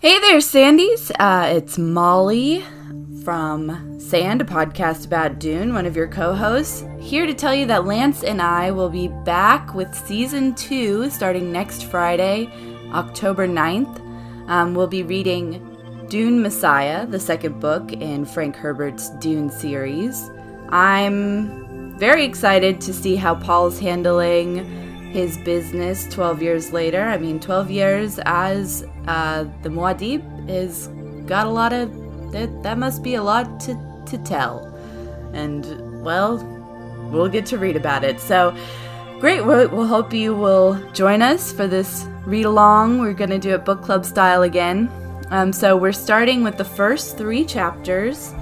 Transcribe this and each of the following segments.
Hey there, Sandies. Uh, it's Molly from Sand, a podcast about Dune, one of your co hosts, here to tell you that Lance and I will be back with season two starting next Friday, October 9th. Um, we'll be reading Dune Messiah, the second book in Frank Herbert's Dune series. I'm very excited to see how Paul's handling his business 12 years later. I mean, 12 years as uh, the Muad'Dib has got a lot of. That, that must be a lot to, to tell. And, well, we'll get to read about it. So, great. We'll, we'll hope you will join us for this read along. We're going to do it book club style again. Um, so, we're starting with the first three chapters.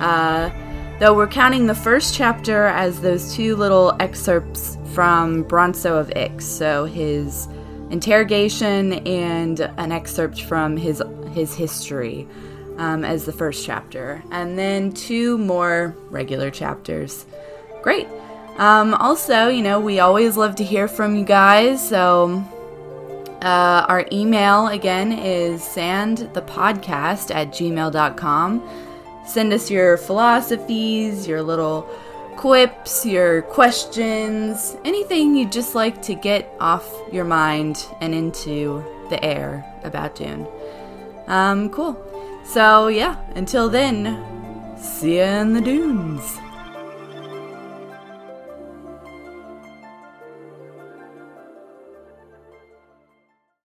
Uh, though we're counting the first chapter as those two little excerpts from Bronso of Ix. So, his interrogation and an excerpt from his his history um, as the first chapter, and then two more regular chapters. Great. Um, also, you know, we always love to hear from you guys. So, uh, our email again is sandthepodcast at gmail.com. Send us your philosophies, your little quips, your questions, anything you'd just like to get off your mind and into the air about Dune. Um, cool. So, yeah, until then, see ya in the dunes.